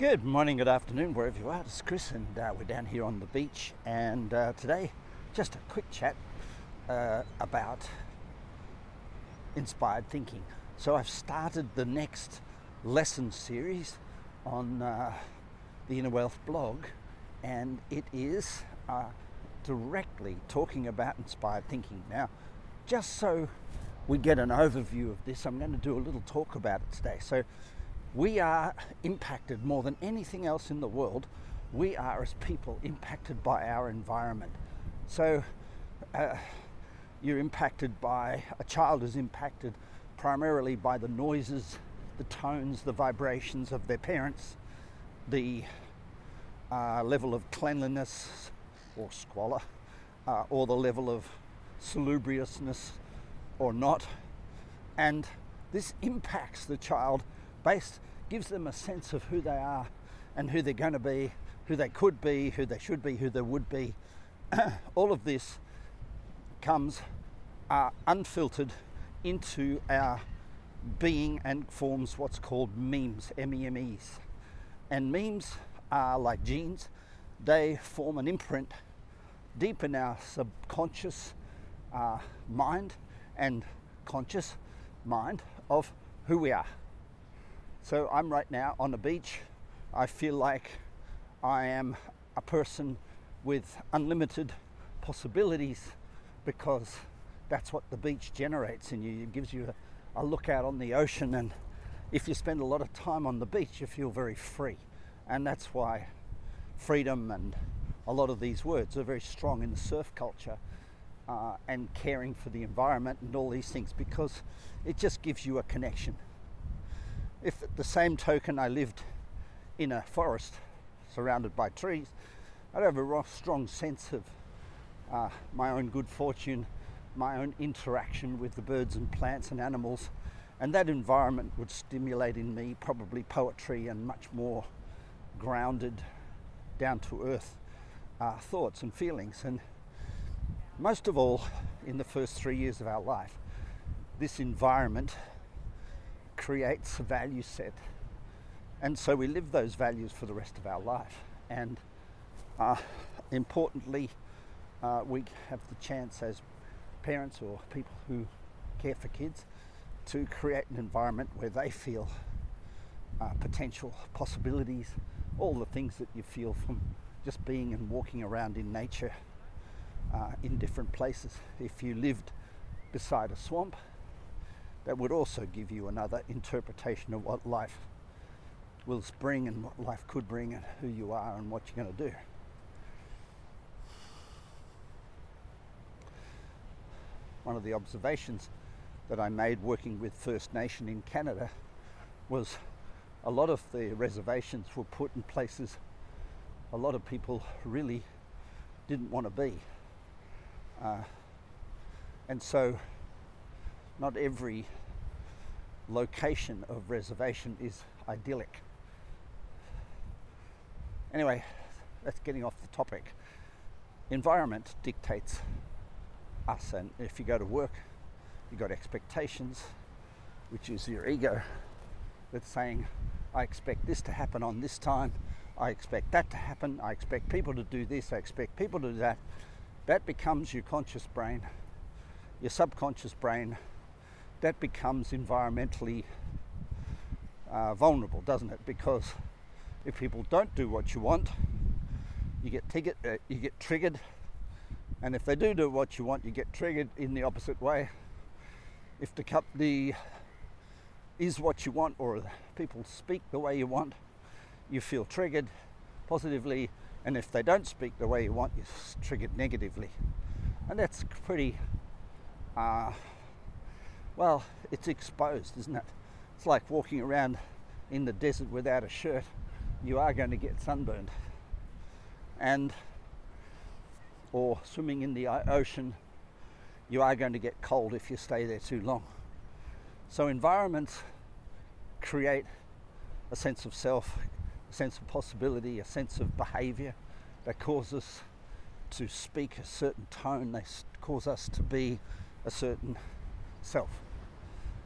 Good morning, good afternoon, wherever you are. It's Chris, and uh, we're down here on the beach. And uh, today, just a quick chat uh, about inspired thinking. So, I've started the next lesson series on uh, the Inner Wealth blog, and it is uh, directly talking about inspired thinking. Now, just so we get an overview of this, I'm going to do a little talk about it today. So, we are impacted more than anything else in the world. We are, as people, impacted by our environment. So, uh, you're impacted by, a child is impacted primarily by the noises, the tones, the vibrations of their parents, the uh, level of cleanliness or squalor, uh, or the level of salubriousness or not. And this impacts the child based gives them a sense of who they are and who they're going to be, who they could be, who they should be, who they would be. All of this comes uh, unfiltered into our being and forms what's called memes, M-E-M-Es. And memes are like genes. They form an imprint deep in our subconscious uh, mind and conscious mind of who we are. So I'm right now on the beach. I feel like I am a person with unlimited possibilities because that's what the beach generates in you. It gives you a, a, look out on the ocean, and if you spend a lot of time on the beach, you feel very free. And that's why freedom and a lot of these words are very strong in the surf culture uh, and caring for the environment and all these things because it just gives you a connection if at the same token I lived in a forest surrounded by trees, I'd have a strong sense of uh, my own good fortune, my own interaction with the birds and plants and animals, and that environment would stimulate in me probably poetry and much more grounded, down to earth uh, thoughts and feelings. And most of all, in the first three years of our life, this environment creates a value set. And so we live those values for the rest of our life. And uh, importantly, uh, we have the chance as parents or people who care for kids to create an environment where they feel uh, potential possibilities, all the things that you feel from just being and walking around in nature uh, in different places. If you lived beside a swamp, that would also give you another interpretation of what life will bring and what life could bring and who you are and what you're going to do. One of the observations that I made working with First Nation in Canada was a lot of the reservations were put in places a lot of people really didn't want to be. Uh, and so not every location of reservation is idyllic. Anyway, that's getting off the topic. Environment dictates us, and if you go to work, you've got expectations, which is your ego that's saying, I expect this to happen on this time, I expect that to happen, I expect people to do this, I expect people to do that. That becomes your conscious brain. Your subconscious brain that becomes environmentally uh, vulnerable, doesn't it? Because if people don't do what you want, you get tig- uh, you get triggered, and if they do do what you want, you get triggered in the opposite way. If the company is what you want, or people speak the way you want, you feel triggered positively, and if they don't speak the way you want, you're triggered negatively, and that's pretty. Uh, well, it's exposed, isn't it? It's like walking around in the desert without a shirt. You are going to get sunburned. And, or swimming in the ocean, you are going to get cold if you stay there too long. So, environments create a sense of self, a sense of possibility, a sense of behavior that cause us to speak a certain tone, they cause us to be a certain self.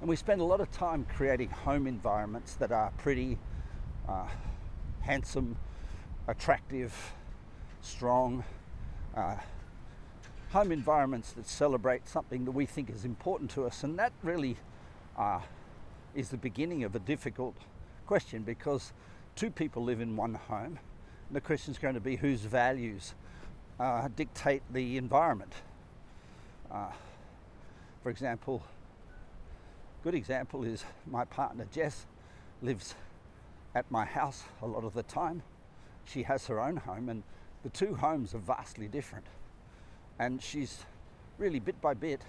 And we spend a lot of time creating home environments that are pretty, uh, handsome, attractive, strong uh, home environments that celebrate something that we think is important to us. And that really uh, is the beginning of a difficult question because two people live in one home. And the question is going to be whose values uh, dictate the environment. Uh, for example, good example is my partner Jess lives at my house a lot of the time. She has her own home, and the two homes are vastly different. And she's really, bit by bit,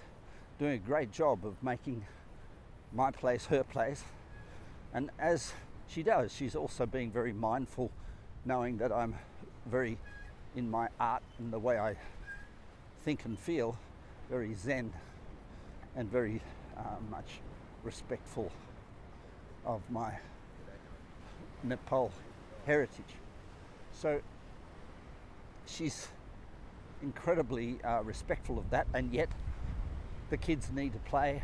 doing a great job of making my place her place. And as she does, she's also being very mindful, knowing that I'm very in my art and the way I think and feel, very zen and very uh, much respectful of my Nepal heritage. So she's incredibly uh, respectful of that, and yet the kids need to play.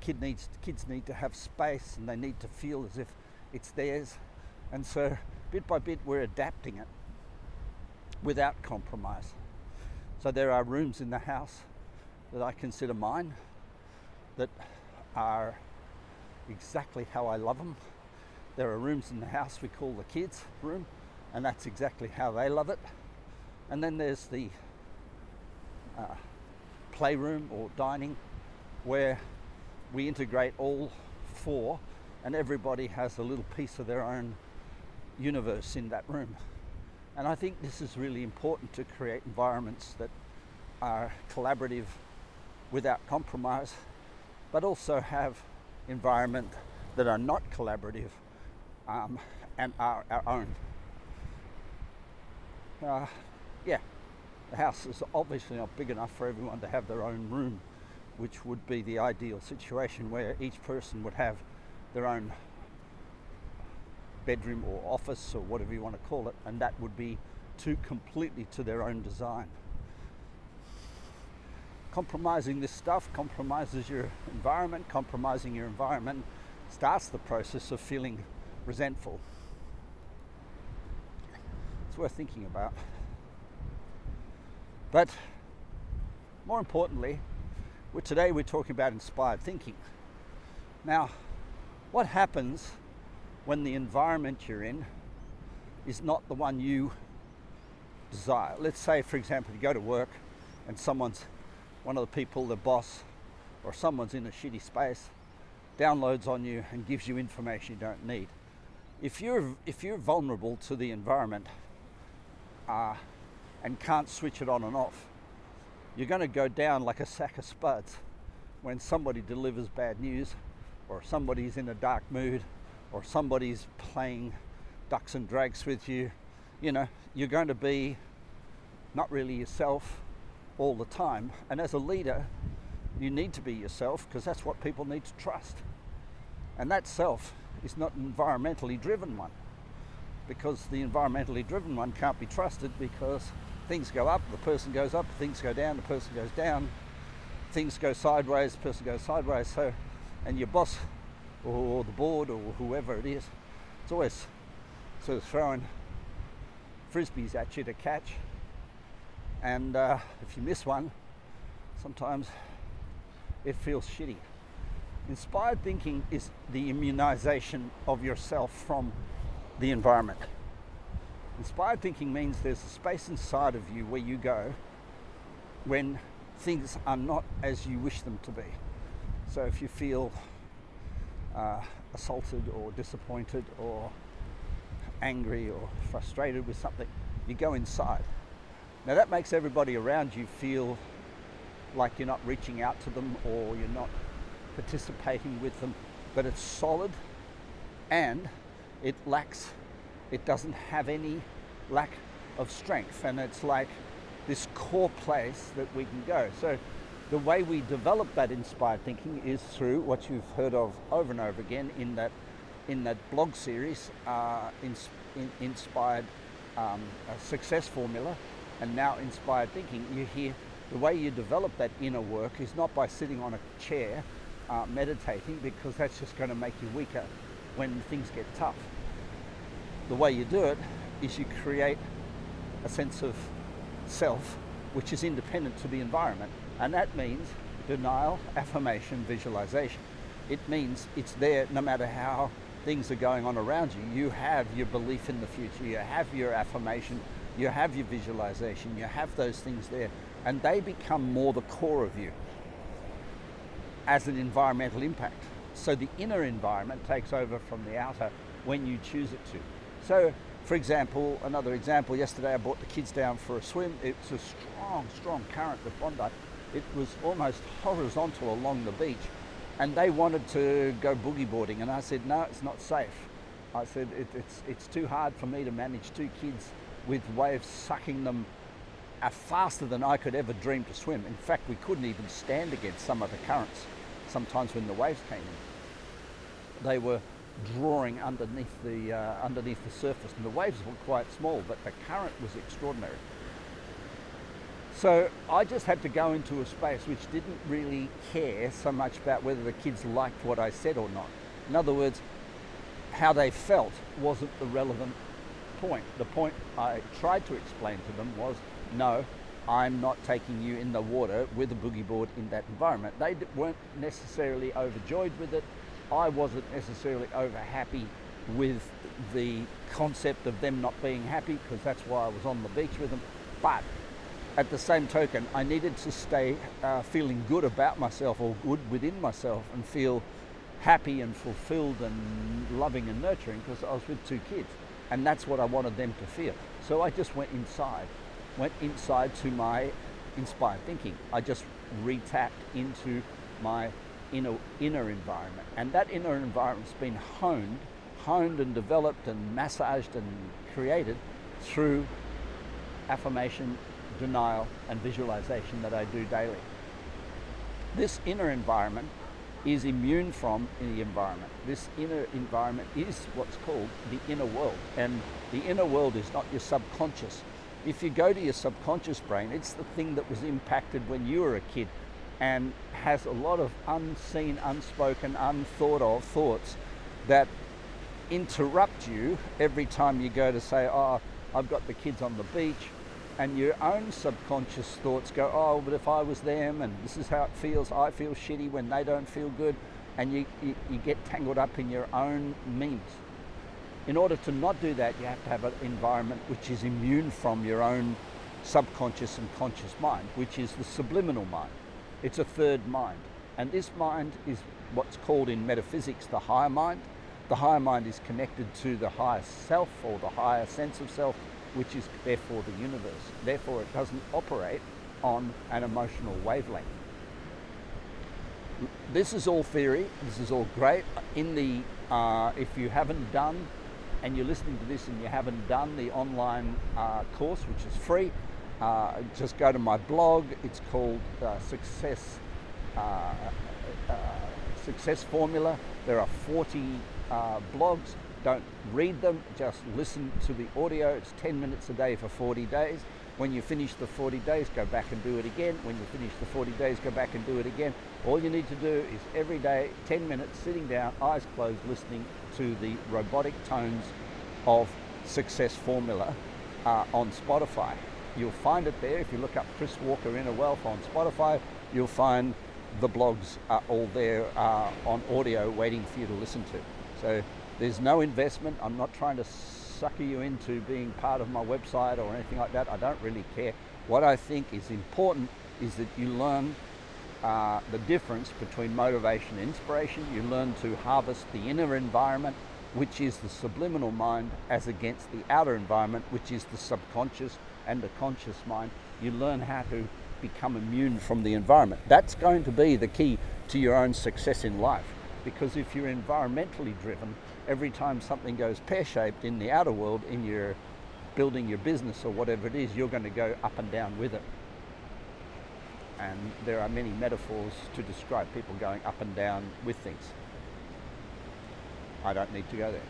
Kid needs kids need to have space, and they need to feel as if it's theirs. And so, bit by bit, we're adapting it without compromise. So there are rooms in the house that I consider mine that are exactly how I love them. There are rooms in the house we call the kids' room, and that's exactly how they love it. And then there's the uh, playroom or dining where we integrate all four, and everybody has a little piece of their own universe in that room. And I think this is really important to create environments that are collaborative without compromise, but also have environment that are not collaborative um, and are our own. Uh, yeah, the house is obviously not big enough for everyone to have their own room, which would be the ideal situation where each person would have their own bedroom or office or whatever you want to call it, and that would be to completely to their own design. Compromising this stuff compromises your environment, compromising your environment starts the process of feeling resentful. It's worth thinking about. But more importantly, today we're talking about inspired thinking. Now, what happens when the environment you're in is not the one you desire. Let's say, for example, you go to work and someone's, one of the people, the boss, or someone's in a shitty space, downloads on you and gives you information you don't need. If you're, if you're vulnerable to the environment uh, and can't switch it on and off, you're going to go down like a sack of spuds when somebody delivers bad news or somebody's in a dark mood or somebody's playing ducks and drags with you, you know, you're going to be not really yourself all the time. And as a leader, you need to be yourself because that's what people need to trust. And that self is not an environmentally driven one because the environmentally driven one can't be trusted because things go up, the person goes up, things go down, the person goes down, things go sideways, the person goes sideways. So, and your boss or the board or whoever it is. It's always sort of throwing frisbees at you to catch. And uh, if you miss one, sometimes it feels shitty. Inspired thinking is the immunization of yourself from the environment. Inspired thinking means there's a space inside of you where you go when things are not as you wish them to be. So if you feel uh, assaulted or disappointed or angry or frustrated with something, you go inside. Now that makes everybody around you feel like you're not reaching out to them or you're not participating with them, but it's solid and it lacks, it doesn't have any lack of strength, and it's like this core place that we can go. So the way we develop that inspired thinking is through what you've heard of over and over again in that in that blog series, uh, in, in, inspired um, success formula, and now inspired thinking. You hear the way you develop that inner work is not by sitting on a chair uh, meditating, because that's just going to make you weaker when things get tough. the way you do it is you create a sense of self which is independent to the environment. And that means denial, affirmation, visualization. It means it's there no matter how things are going on around you. You have your belief in the future, you have your affirmation, you have your visualization, you have those things there, and they become more the core of you as an environmental impact. So the inner environment takes over from the outer when you choose it to. So, for example, another example, yesterday I brought the kids down for a swim. It's a strong, strong current with Bondi. It was almost horizontal along the beach, and they wanted to go boogie boarding, and I said, no, it's not safe. I said, it, it's, it's too hard for me to manage two kids with waves sucking them faster than I could ever dream to swim. In fact, we couldn't even stand against some of the currents sometimes when the waves came in. They were drawing underneath the, uh, underneath the surface, and the waves were quite small, but the current was extraordinary. So I just had to go into a space which didn't really care so much about whether the kids liked what I said or not. In other words, how they felt wasn't the relevant point. The point I tried to explain to them was no, I'm not taking you in the water with a boogie board in that environment. They weren't necessarily overjoyed with it. I wasn't necessarily over happy with the concept of them not being happy because that's why I was on the beach with them. But at the same token, I needed to stay uh, feeling good about myself or good within myself and feel happy and fulfilled and loving and nurturing because I was with two kids. And that's what I wanted them to feel. So I just went inside went inside to my inspired thinking. I just retapped into my inner, inner environment. And that inner environment's been honed, honed and developed and massaged and created through affirmation, denial, and visualization that I do daily. This inner environment is immune from the environment. This inner environment is what's called the inner world. And the inner world is not your subconscious if you go to your subconscious brain, it's the thing that was impacted when you were a kid and has a lot of unseen, unspoken, unthought of thoughts that interrupt you every time you go to say, Oh, I've got the kids on the beach. And your own subconscious thoughts go, Oh, but if I was them, and this is how it feels, I feel shitty when they don't feel good. And you, you, you get tangled up in your own memes. In order to not do that, you have to have an environment which is immune from your own subconscious and conscious mind, which is the subliminal mind. It's a third mind. And this mind is what's called in metaphysics the higher mind. The higher mind is connected to the higher self or the higher sense of self, which is therefore the universe. Therefore, it doesn't operate on an emotional wavelength. This is all theory. This is all great. In the, uh, if you haven't done and you're listening to this and you haven't done the online uh, course, which is free, uh, just go to my blog. It's called uh, Success uh, uh, Success Formula. There are 40 uh, blogs. Don't read them, just listen to the audio. It's 10 minutes a day for 40 days. When you finish the 40 days, go back and do it again. When you finish the 40 days, go back and do it again. All you need to do is every day, 10 minutes, sitting down, eyes closed, listening to the robotic tones of Success Formula uh, on Spotify. You'll find it there. If you look up Chris Walker Inner Wealth on Spotify, you'll find the blogs are all there uh, on audio waiting for you to listen to. So there's no investment. I'm not trying to sucker you into being part of my website or anything like that. I don't really care. What I think is important is that you learn uh, the difference between motivation and inspiration. You learn to harvest the inner environment, which is the subliminal mind, as against the outer environment, which is the subconscious and the conscious mind. You learn how to become immune from the environment. That's going to be the key to your own success in life. Because if you're environmentally driven, every time something goes pear shaped in the outer world, in your building your business or whatever it is, you're going to go up and down with it. And there are many metaphors to describe people going up and down with things. I don't need to go there.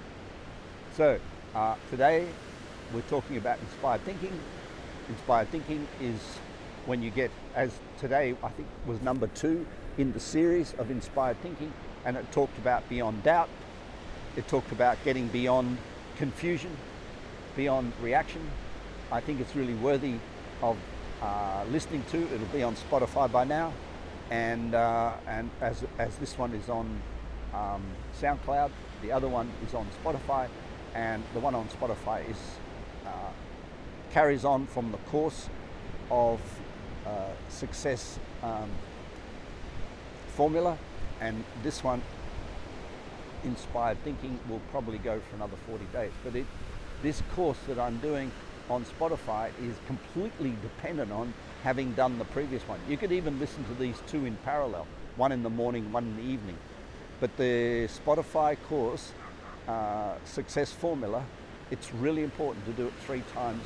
So uh, today we're talking about inspired thinking. Inspired thinking is when you get, as today I think was number two in the series of inspired thinking, and it talked about beyond doubt. It talked about getting beyond confusion, beyond reaction. I think it's really worthy of uh, listening to. It'll be on Spotify by now, and uh, and as as this one is on um, SoundCloud, the other one is on Spotify, and the one on Spotify is uh, carries on from the course of uh, success um, formula, and this one inspired thinking will probably go for another 40 days. But it, this course that I'm doing on Spotify is completely dependent on having done the previous one. You could even listen to these two in parallel, one in the morning, one in the evening. But the Spotify course, uh, Success Formula, it's really important to do it three times,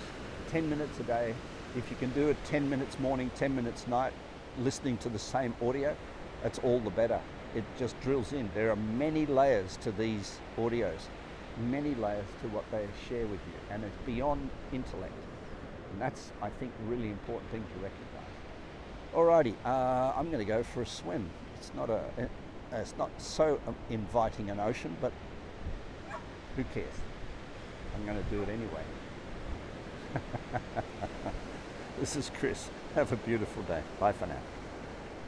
10 minutes a day. If you can do it 10 minutes morning, 10 minutes night, listening to the same audio, that's all the better. It just drills in. There are many layers to these audios, many layers to what they share with you, and it's beyond intellect. And that's, I think, a really important thing to recognize. Alrighty, uh, I'm going to go for a swim. It's not a, it's not so inviting an ocean, but who cares? I'm going to do it anyway. this is Chris. Have a beautiful day. Bye for now.